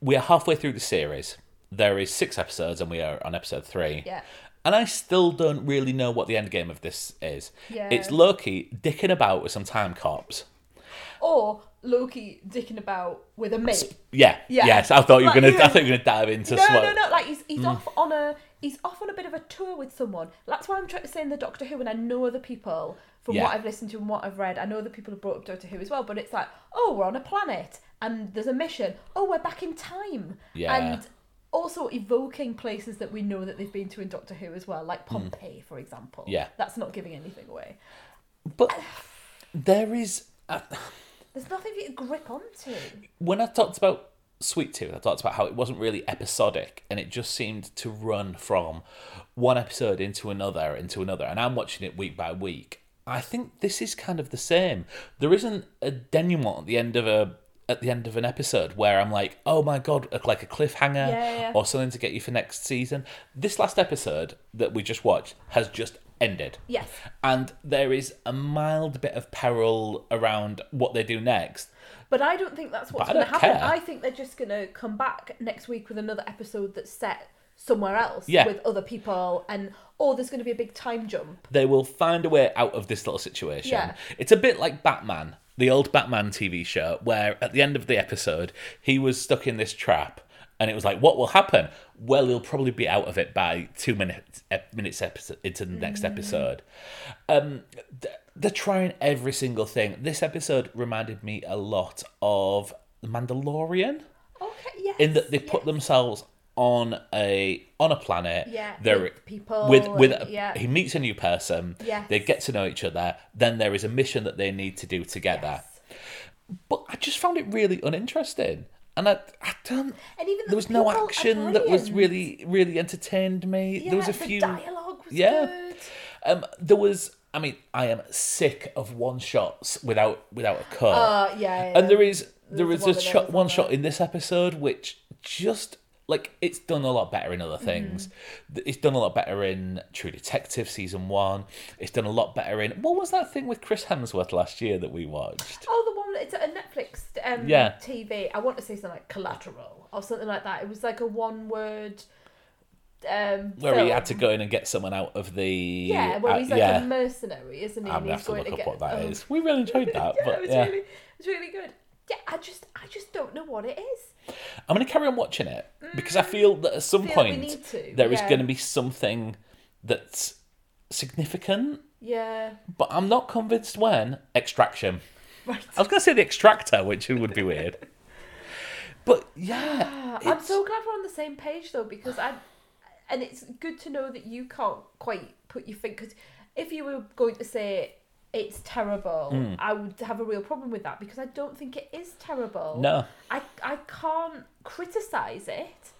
we are halfway through the series. There is six episodes, and we are on episode three. Yeah. And I still don't really know what the end game of this is. Yeah. It's Loki dicking about with some time cops. Or Loki dicking about with a mate. Yeah. Yeah. Yes, I thought you were Like, gonna. I thought you were gonna dive into. No, no, no. Like he's he's Mm. off on a he's off on a bit of a tour with someone. That's why I'm trying to say in the Doctor Who, and I know other people from Yeah. what I've listened to and what I've read. I know other people have brought up Doctor Who as well. But it's like, oh, we're on a planet and there's a mission. Oh, we're back in time. Yeah. And also evoking places that we know that they've been to in Doctor Who as well, like Pompeii, for example. Mm. Yeah. That's not giving anything away. But (sighs) there is. Uh, There's nothing for you to grip onto. when I talked about Sweet Tooth, I talked about how it wasn't really episodic and it just seemed to run from one episode into another, into another. And I'm watching it week by week. I think this is kind of the same. There isn't a denouement at the end of a at the end of an episode where I'm like, oh my god, like a cliffhanger Yeah, yeah, or something to get you for next season. This last episode that we just watched has just ended. Yes. And there is a mild bit of peril around what they do next. But I don't think that's what's going to happen. care. I think they're just going to come back next week with another episode that's set somewhere else Yeah. with other people, and or there's going to be a big time jump. they will find a way out of this little situation. Yeah. It's a bit like Batman, the old Batman TV show, where at the end of the episode, he was stuck in this trap. And it was like, what will happen? Well, he'll probably be out of it by two minutes minutes episode, into the next Mm. episode. Um, th- they're trying every single thing. This episode reminded me a lot of The Mandalorian Okay, yes. in that they put yes. themselves on a on a planet. Yeah, they're with people with with and- yeah. he meets a new person. Yeah. they get to know each other. Then there is a mission that they need to do together. Yes. But I just found it really uninteresting, and I I don't. And even the there was no action that was really really entertained me. Yeah, there was a few. dialogue was Yeah. good. Um, there was. I mean, I am sick of one shots without without a cut. Uh, yeah, yeah. And there is there There's is a shot one shot in this episode which just like it's done a lot better in other things. Th- It's done a lot better in True Detective season one. It's done a lot better in what was that thing with Chris Hemsworth last year that we watched? Oh, the one it's a Netflix um, Yeah. TV. I want to say something like Collateral or something like that. It was like a one word. Um, Where he had to go in and get someone out of the Yeah, where uh, he's like yeah. a mercenary, isn't he? I'm And gonna he's have to look to up get. what that um, is. We really enjoyed (laughs) that, yeah, but it was yeah. really, really good. Yeah, I just, I just don't know what it is. I'm going to carry on watching it because I feel that at some Mm. Point there is going to be something that's significant, Yeah, but I'm not convinced when. Extraction. right. I was going to say the extractor, which would be weird. (laughs) But yeah, I'm so glad we're on the same page though, because I, and it's good to know that you can't quite put your finger. Because if you were going to say it's terrible, Hmm. I would have a real problem with that because I don't think it is terrible. No. I I can't criticize it.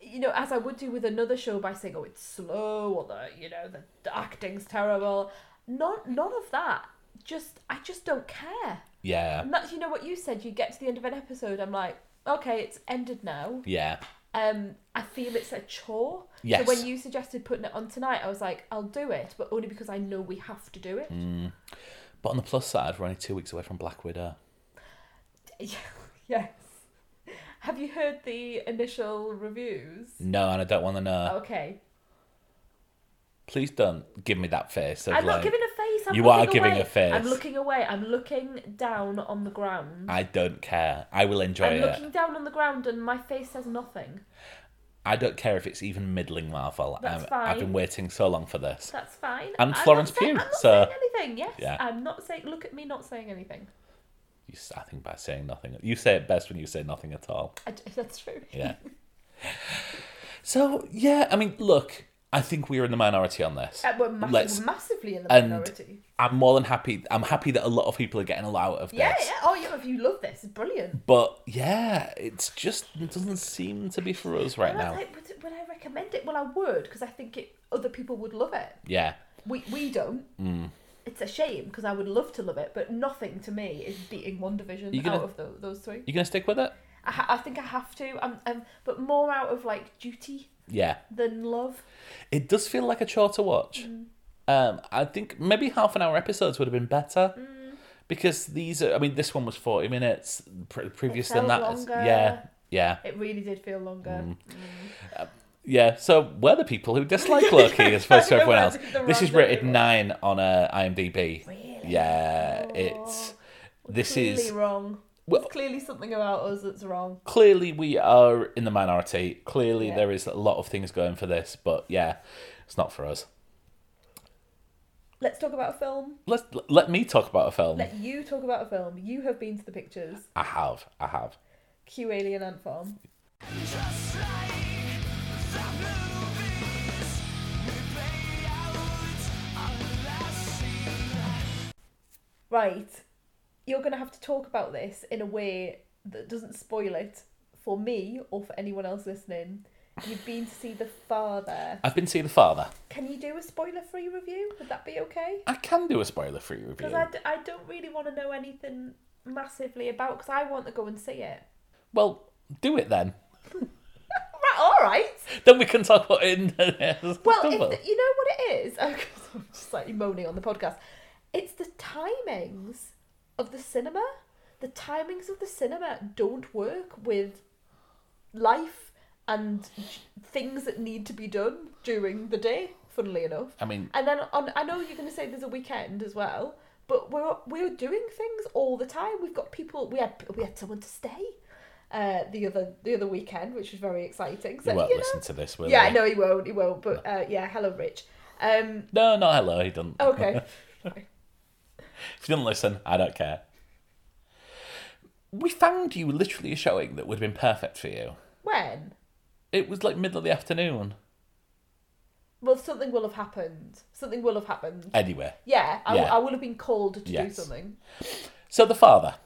You know, as I would do with another show by saying, "Oh, it's slow," or the you know the, the acting's terrible. Not none of that. Just I just don't care. yeah, And that's you know what you said. You get to the end of an episode, I'm like, okay, it's ended now. yeah, Um, I feel it's a chore. Yes. So when you suggested putting it on tonight, I was like, I'll do it, but only because I know we have to do it. Mm. But on the plus side, we're only two weeks away from Black Widow. (laughs) yes. Have you heard the initial reviews? No, and I don't want to know. Okay. Please don't give me that face. Of I'm like, not giving a face. I'm You are giving away. a face. I'm looking away. I'm looking down on the ground. I don't care. I will enjoy it. I'm looking down on the ground, and my face says nothing. I don't care if it's even middling Marvel. That's I'm, I've been waiting so long for this. That's fine. And I'm Florence Pugh, I'm not so- saying anything. Yes, Yeah. I'm not saying. Look at me, not saying anything. You, I think by saying nothing, you say it best when you say nothing at all. I (laughs) that's true. Yeah. (laughs) so yeah, I mean, look, I think we are in the minority on this. Uh, we're, mass- Let's- we're massively in the and minority. I'm more than happy. I'm happy that a lot of people are getting a lot out of this. Yeah, yeah. Oh, yeah. If you love this, it's brilliant. But yeah, it's just it doesn't seem to be for us right I- now. like, would, would I recommend it? Well, I would because I think it, other people would love it. Yeah. We we don't. Mm. It's a shame because I would love to love it, but nothing to me is beating WandaVision gonna- out of tho- those three. You gonna stick with it? I, ha- I think I have to. Um, um, but more out of like duty Yeah. than love. It does feel like a chore to watch. Mm. Um, I think maybe half an hour episodes would have been better. Mm. Because these are, I mean, this one was 40 minutes. Pre- previous than felt that, is- longer. yeah, yeah, It really did feel longer. Mm. yeah. So we're the people who dislike Loki as (laughs) opposed to everyone else. the This is wrong rated way. nine on uh, IMDb. Really? Yeah, it's this clearly is wrong. Well- There's clearly something about us that's wrong. clearly we are in the minority. Clearly Yeah. there is a lot of things going for this, but yeah, it's not for us. Let's talk about a film. Let's let me talk about a film. Let you talk about a film. You have been to the pictures. I have, I have. Q Alien Ant Farm. Just like the movies we play out on the. Right. You're going to have to talk about this in a way that doesn't spoil it for me or for anyone else listening. You've been to see The Father. I've been to see The Father. Can you do a spoiler free review? Would that be okay? I can do a spoiler-free review. Because I, d- I don't really want to know anything massively about because I want to go and see it. Well, do it then. (laughs) Right, all right. Then we can talk about it. In Well, if the, you know what it is? (laughs) I'm just slightly moaning on the podcast. It's the timings of the cinema. The timings of the cinema don't work with life and things that need to be done during the day. Funnily enough, I mean, and then on, I know you're going to say there's a weekend as well, but we're we're doing things all the time. We've got people. We had we had someone to stay uh, the other the other weekend, which was very exciting. So he won't you know, listen to this, will yeah, he? no, he won't. He won't. But uh, yeah, hello, Rich. Um, No, no, hello, he doesn't. okay. (laughs) If you didn't listen, I don't care. We found you literally a showing that would have been perfect for you. when? It was like middle of the afternoon. Well, something will have happened. Something will have happened. Anyway, Yeah, I, w- Yeah. I will have been called to do something. so the father,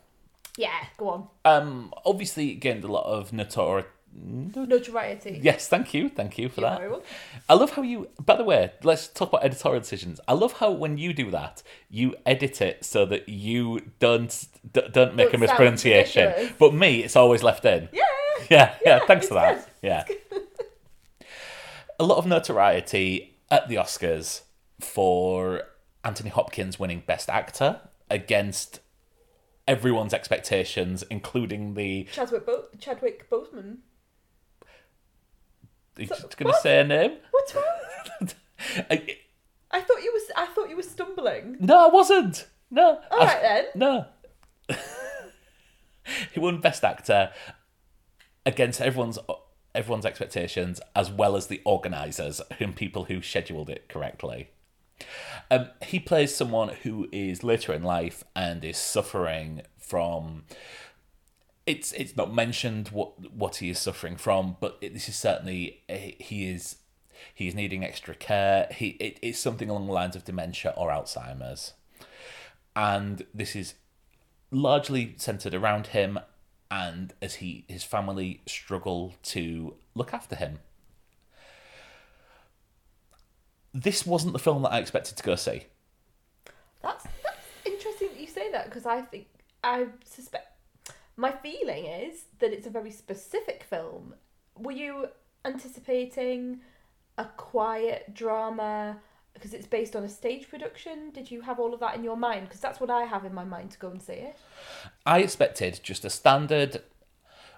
Yeah, go on. um, obviously gained a lot of notoriety. Mm. Notoriety. Yes, thank you, thank you for You're that. I love how you. By the way, let's talk about editorial decisions. I love how when you do that, you edit it so that you don't d- don't make Don't a sound mispronunciation. ridiculous. But me, it's always left in. Yeah. Yeah, yeah. Yeah, thanks for that. good. Yeah. (laughs) a lot of notoriety at the Oscars for Anthony Hopkins winning Best Actor against everyone's expectations, including the. Chadwick, Bo- Chadwick Boseman. You So- just going to what? say a name? What's wrong? (laughs) I- I thought you was. I thought you were stumbling. no, I wasn't. No. All I- right then. No. (laughs) he won Best Actor against everyone's everyone's expectations, as well as the organisers and people who scheduled it correctly. Um, he plays someone who is later in life and is suffering from. It's it's not mentioned what what he is suffering from, but it, this is certainly eh, he is he is needing extra care. He it, it's something along the lines of dementia or Alzheimer's. And this is largely centered around him and as he his family struggle to look after him. This wasn't the film that i expected to go see. That's that's interesting that you say that because I think I suspect my feeling is that it's a very specific film. Were you anticipating a quiet drama because it's based on a stage production? Did you have all of that in your mind? Because that's what I have in my mind to go and see it. i expected just a standard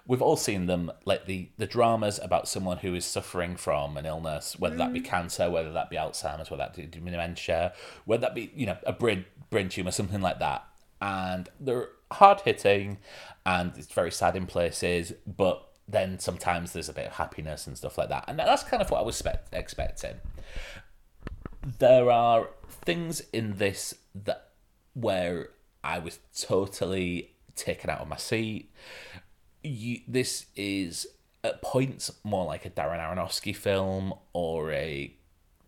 we've all seen them like the the dramas about someone who is suffering from an illness whether that be mm. cancer whether that be alzheimer's whether that be dementia whether that be you know a brain brain tumor something like that and they're hard hitting and it's very sad in places but then sometimes there's a bit of happiness and stuff like that and that's kind of what i was spe- expecting there are things in this that where I was totally taken out of my seat. You, this is at points more like a Darren Aronofsky film or a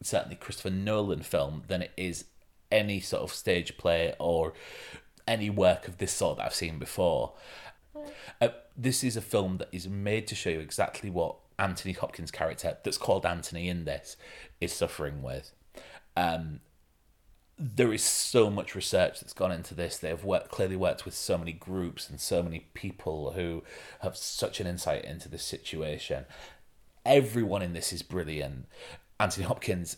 certainly Christopher Nolan film than it is any sort of stage play or any work of this sort that I've seen before. Uh, this is a film that is made to show you exactly what Anthony Hopkins' character, that's called Anthony in this, is suffering with. Um, there is so much research that's gone into this. They've worked, clearly worked with so many groups and so many people who have such an insight into this situation. Everyone in this is brilliant. Anthony Hopkins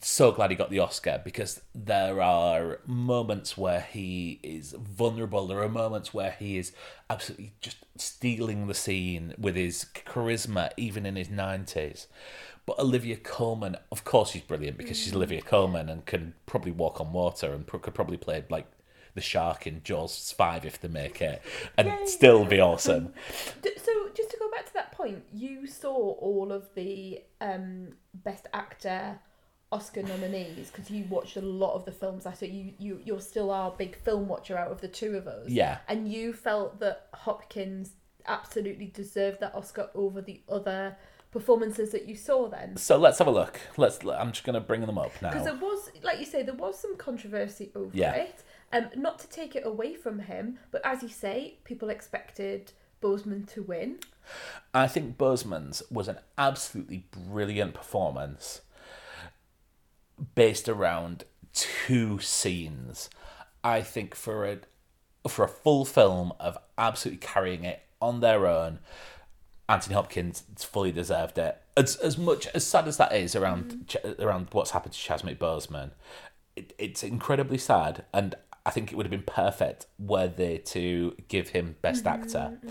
so glad he got the Oscar because there are moments where he is vulnerable. There are moments where he is absolutely just stealing the scene with his charisma, even in his 90s. But Olivia Colman, of course, she's brilliant because she's Olivia Colman and can probably walk on water and pro- could probably play like the shark in Jaws 5 if they make it and Yay. still be awesome. So just to go back to that point, you saw all of the um, best actor Oscar nominees because you watched a lot of the films. I thought you you you're still our big film watcher out of the two of us. Yeah. and you felt that Hopkins absolutely deserved that Oscar over the other performances that you saw then. So let's have a look. Let's. I'm just going to bring them up now. Because there was, like you say, there was some controversy over Yeah. it. Um, not to take it away from him, but as you say, people expected Boseman to win. I think Boseman's was an absolutely brilliant performance based around two scenes. I think for a for a full film of absolutely carrying it on their own, Anthony Hopkins fully deserved it. As as much as sad as that is around mm-hmm. Ch- around what's happened to Chadwick Boseman, it, it's incredibly sad, and I think it would have been perfect were they to give him Best mm-hmm, Actor, mm-hmm.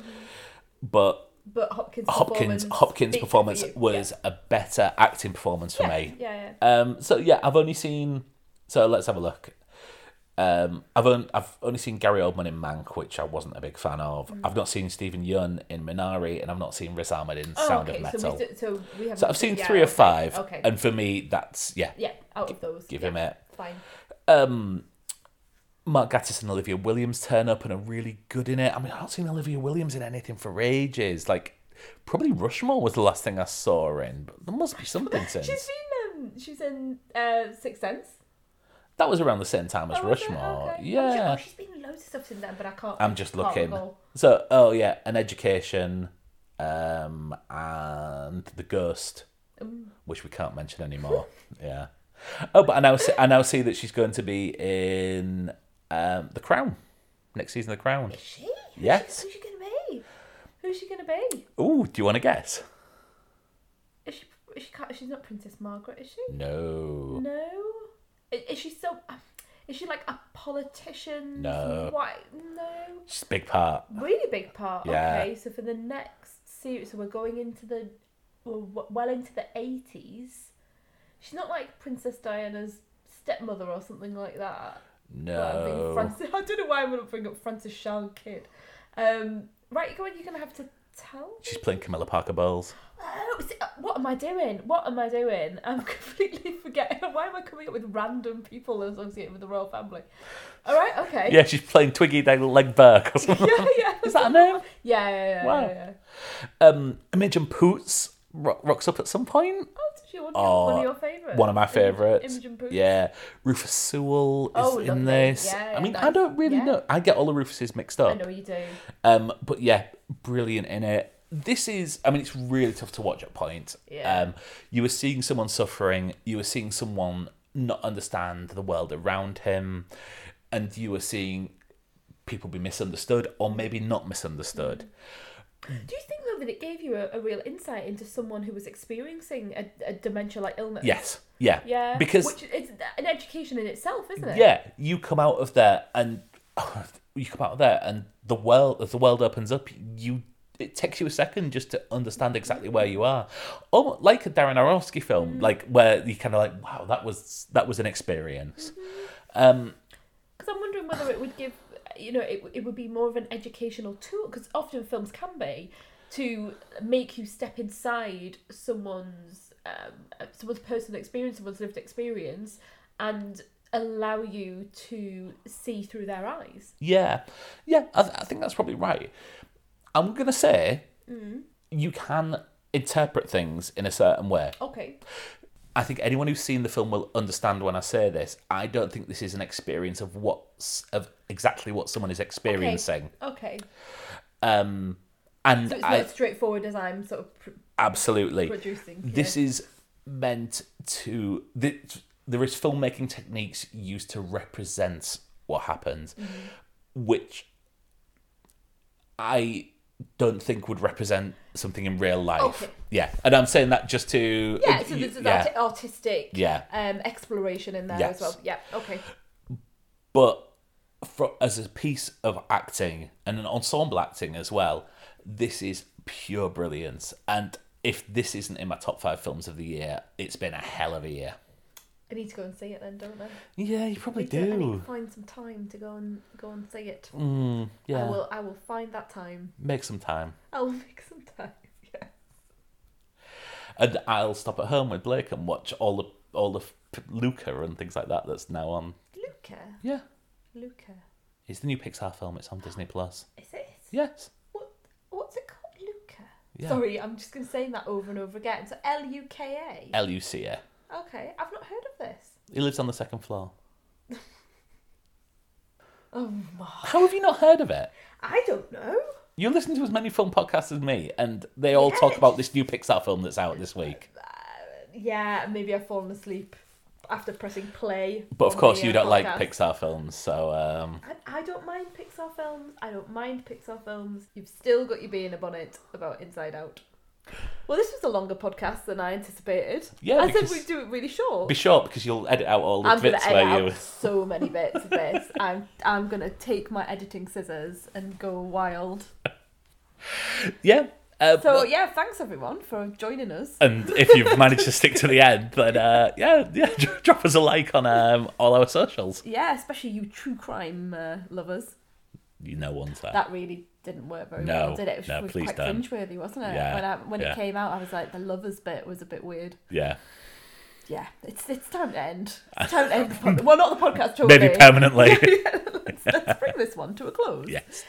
but But Hopkins' Hopkins performance Hopkins' performance was a better acting performance for yeah. me. Yeah, yeah. Um, so yeah, I've only seen. So let's have a look. Um, I've only, I've only seen Gary Oldman in Mank, which I wasn't a big fan of. Mm. I've not seen Steven Yeun in Minari, and I've not seen Riz Ahmed in Oh, Sound of Metal. So, we, so we have. So I've seen three or five, Okay. and for me, that's yeah. yeah, out of those, give yeah, him it. Fine. Um, Mark Gatiss and Olivia Williams turn up and are really good in it. I mean, I've not seen Olivia Williams in anything for ages. Like, probably Rushmore was the last thing I saw her in, but there must be something (laughs) since. She's been. Um, she's in uh, Sixth Sense. That was around the same time as Oh. Rushmore. Okay. Yeah. Oh, she's been in loads of stuff in there, but I can't. I'm just can't looking. recall. So, oh yeah, an education, um, and the ghost, which we can't mention anymore. (laughs) yeah. Oh, but I now see, I now see that she's going to be in um, the Crown next season. of The Crown. Is she? Who's Yes. She, who's she gonna be? Who's she gonna be? Ooh, do you want to guess? Is she? Is she? Can't, she's not Princess Margaret, is she? No. No. Is, is she so? Is she like a politician? No. Why? No. She's a big part. Really big part. Yeah. Okay, so for the next series, so we're going into the well, well into the eighties. She's not like Princess Diana's stepmother or something like that. Well, I'm thinking No. Frances, (laughs) I don't know why I'm going to bring up Frances Shand Kydd. Um, right, go on, you're going to have to tell. She's playing Camilla Parker Bowles. Oh, see, uh, what am I doing? What am I doing? (laughs) I'm completely forgetting. Why am I coming up with random people associated with the royal family? All right, okay. Yeah, she's playing Twiggy Legge-Bourke or (laughs) something. yeah, yeah. Is that her name? Yeah, yeah, yeah. Wow. yeah, yeah. Um, Imogen Poots ro- rocks up at some point. Oh, she one, one of your favourites? One of my favourites. Imogen. Yeah, Rufus Sewell is Oh, in lovely. this. Yeah, I mean, I don't really nice. know. I get all the Rufuses mixed up. I know you do. Um, but yeah, brilliant in it. This is, I mean, it's really tough to watch at points. Yeah. Um, you were seeing someone suffering. You were seeing someone not understand the world around him, and you were seeing people be misunderstood or maybe not misunderstood. Do you think though that it gave you a, a real insight into someone who was experiencing a, a dementia-like illness? Yes. Yeah. Yeah. Because which it's an education in itself, isn't it? yeah, you come out of there and (laughs) you come out of there and the world as the world opens up, you it takes you a second just to understand exactly where you are. Almost like a Darren Aronofsky film, like where you kind of like, wow, that was that was an experience. Um, Because I'm wondering whether it would give, you know, it, it would be more of an educational tool. Because often films can be to make you step inside someone's um, uh, someone's personal experience, someone's lived experience, and allow you to see through their eyes. yeah, yeah, I, th- I think that's probably right. I'm gonna say Mm. you can interpret things in a certain way. Okay. I think anyone who's seen the film will understand when I say this. I don't think this is an experience of what's of exactly what someone is experiencing. Okay. Um, and So it's I not as straightforward as I'm sort of pr- absolutely producing. this is meant to. th- There is filmmaking techniques used to represent what happens, Mm-hmm. which I don't think would represent something in real life. Okay. Yeah, and I'm saying that just to Yeah, so there's yeah. that artistic Yeah. um, exploration in there Yes. as well. Yeah, okay. but for, as a piece of acting and an ensemble acting as well, this is pure brilliance. And if this isn't in my top five films of the year, it's been a hell of a year. I need to go and see it then, don't I? Yeah, you probably need to- I need to find some time to go and go and see it. Mm, yeah, I will. I will find that time. make some time. I will (laughs) make some time. Yeah. And I'll stop at home with Blake and watch all the all the Luca and things like that that's now on. Luca. Yeah, Luca. it's the new Pixar film. It's on Disney Plus. Is it? Yes. What? What's it called? Luca. Yeah. Sorry, I'm just going to say that over and over again. So L U K L U C A. Okay, I've not heard of this. He lives on the second floor. (laughs) Oh my. How have you not heard of it? I don't know. You listen to as many film podcasts as me, and they all talk about this new Pixar film that's out this week. (laughs) Yeah, maybe I've fallen asleep after pressing play. But of on course, the, you uh, don't like podcast. Pixar films, so um, I, I don't mind Pixar films. I don't mind Pixar films. You've still got your bee in a bonnet about Inside Out. Well, this was a longer podcast than I anticipated. Yeah, I said because- we'd do it really short. be short because you'll edit out all the I'm gonna bits edit where out so many bits of this. (laughs) I'm I'm gonna take my editing scissors and go wild. Yeah. Uh, So yeah, thanks everyone for joining us. and if you've managed to stick to the end, then uh, yeah, yeah, (laughs) drop us a like on um, all our socials. Yeah, especially you true crime uh, lovers. You know, one's there. That really didn't work very No, well, did it? It was, no, was quite don't. cringeworthy, wasn't it? Yeah, When, I, when yeah. it came out, I was like, the lovers bit was a bit weird. Yeah, Yeah, it's it's time to end. (laughs) It's time to end. The pod- well, not the podcast. Totally. maybe permanently. (laughs) let's, let's bring this one to a close. yes.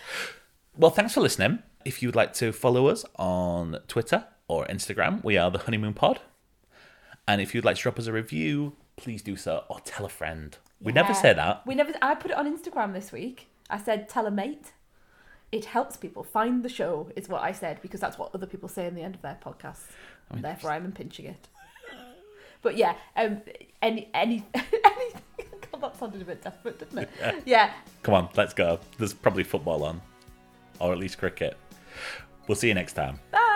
Well, thanks for listening. If you'd like to follow us on Twitter or Instagram, we are the Honeymoon Pod. And if you'd like to drop us a review, please do so or tell a friend. We never say that. We never. I put it on Instagram this week. I said, "Tell a mate." It helps people find the show, is what I said, because that's what other people say in the end of their podcasts. mean, Therefore, I'm impinging it. (laughs) But yeah, um, any any (laughs) anything. (laughs) God, that sounded a bit desperate, didn't it? Yeah. Come on, let's go. There's probably football on, or at least cricket. We'll see you next time. Bye.